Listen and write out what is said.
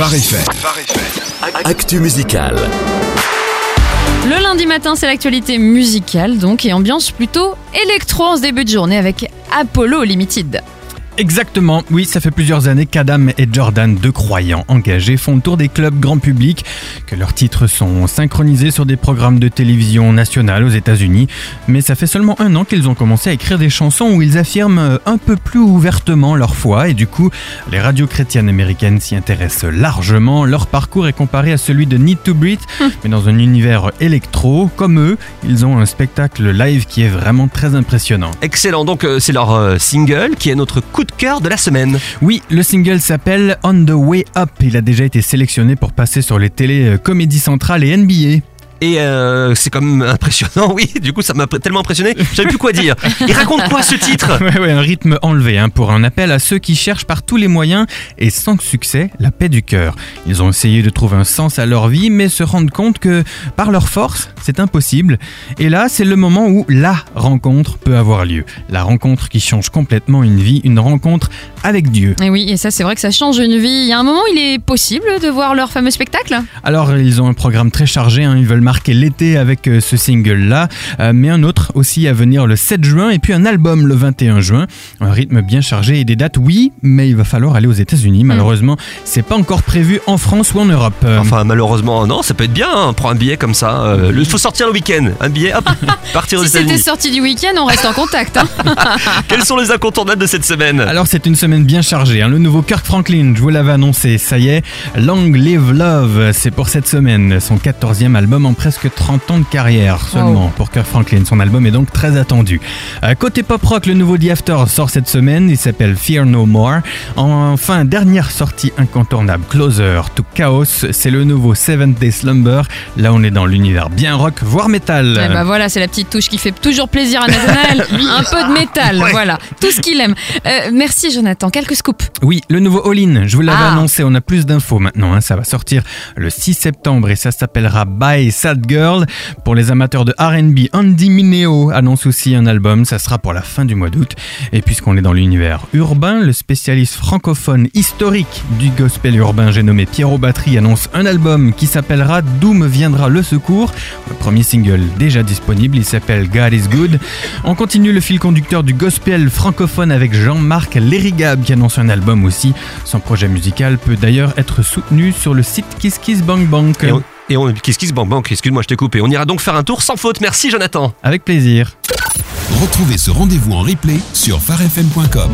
Phare. Actu musical. Le lundi matin, c'est l'actualité musicale, donc, et ambiance plutôt électro en ce début de journée avec Apollo Limited. Exactement, oui, ça fait plusieurs années qu'Adam et Jordan, deux croyants engagés, font le tour des clubs grand public, que leurs titres sont synchronisés sur des programmes de télévision nationale aux États-Unis. Mais ça fait seulement un an qu'ils ont commencé à écrire des chansons où ils affirment un peu plus ouvertement leur foi, et du coup, les radios chrétiennes américaines s'y intéressent largement. Leur parcours est comparé à celui de Need to Breathe, mais dans un univers électro. Comme eux, ils ont un spectacle live qui est vraiment très impressionnant. Excellent, donc euh, c'est leur euh, single qui est notre coup de cœur de la semaine. Oui, le single s'appelle On the Way Up. Il a déjà été sélectionné pour passer sur les télés euh, Comédie Centrale et NBA. Et euh, c'est quand même impressionnant, oui, du coup ça m'a tellement impressionné, je savais plus quoi dire. Il raconte quoi ce titre? Ouais, ouais, un rythme enlevé hein, pour un appel à ceux qui cherchent par tous les moyens et sans succès la paix du cœur. Ils ont essayé de trouver un sens à leur vie mais se rendent compte que par leur force, c'est impossible. Et là, c'est le moment où la rencontre peut avoir lieu. La rencontre qui change complètement une vie, une rencontre avec Dieu. Et oui, et ça, c'est vrai que ça change une vie. Il y a un moment, il est possible de voir leur fameux spectacle? Alors, ils ont un programme très chargé, hein, ils veulent marquer l'été avec euh, ce single-là, euh, mais un autre aussi à venir le 7 juin, et puis un album le 21 juin. Un rythme bien chargé et des dates, oui, mais il va falloir aller aux États-Unis. Malheureusement, c'est pas encore prévu en France ou en Europe. Euh, Enfin malheureusement non, ça peut être bien, hein, prends un billet comme ça. euh, Il faut sortir le week-end, un billet, hop, partir aux Si c'était États-Unis. sorti du week-end, on reste en contact. hein. Quels sont les incontournables de cette semaine? Alors c'est une semaine bien chargée. hein. Le nouveau Kirk Franklin, je vous l'avais annoncé, ça y est. Long Live Love, c'est pour cette semaine. Son 14e album en presque 30 ans de carrière seulement pour Kirk Franklin. Son album est donc très attendu. Euh, côté pop rock, le nouveau The After sort cette semaine. Il s'appelle Fear No More. Enfin, dernière sortie incontournable, Closer to Chaos. C'est le nouveau Seventh Day Slumber. Là, on est dans l'univers bien rock, voire métal. Ben voilà, c'est la petite touche qui fait toujours plaisir à Nathanaël. un peu de métal, voilà, tout ce qu'il aime. Euh, merci Jonathan, quelques scoops. Oui, le nouveau All-In, je vous l'avais Ah. annoncé, on a plus d'infos maintenant, hein, ça va sortir le 6 septembre et ça s'appellera Bye Pour les amateurs de RB, Andy Mineo annonce aussi un album, ça sera pour la fin du mois d'août. Et puisqu'on est dans l'univers urbain, le spécialiste francophone historique du gospel urbain, j'ai nommé Pierrot Battery, annonce un album qui s'appellera D'où me viendra le secours. Le premier single déjà disponible, il s'appelle God is Good. On continue le fil conducteur du gospel francophone avec Jean-Marc Lérigab qui annonce un album aussi. Son projet musical peut d'ailleurs être soutenu sur le site Kiss Kiss Bank Bank. Et on, qui se banque banque Excuse-moi, je t'ai coupé. On ira donc faire un tour sans faute. Merci Jonathan. Avec plaisir. Retrouvez ce rendez-vous en replay sur pharefm.com.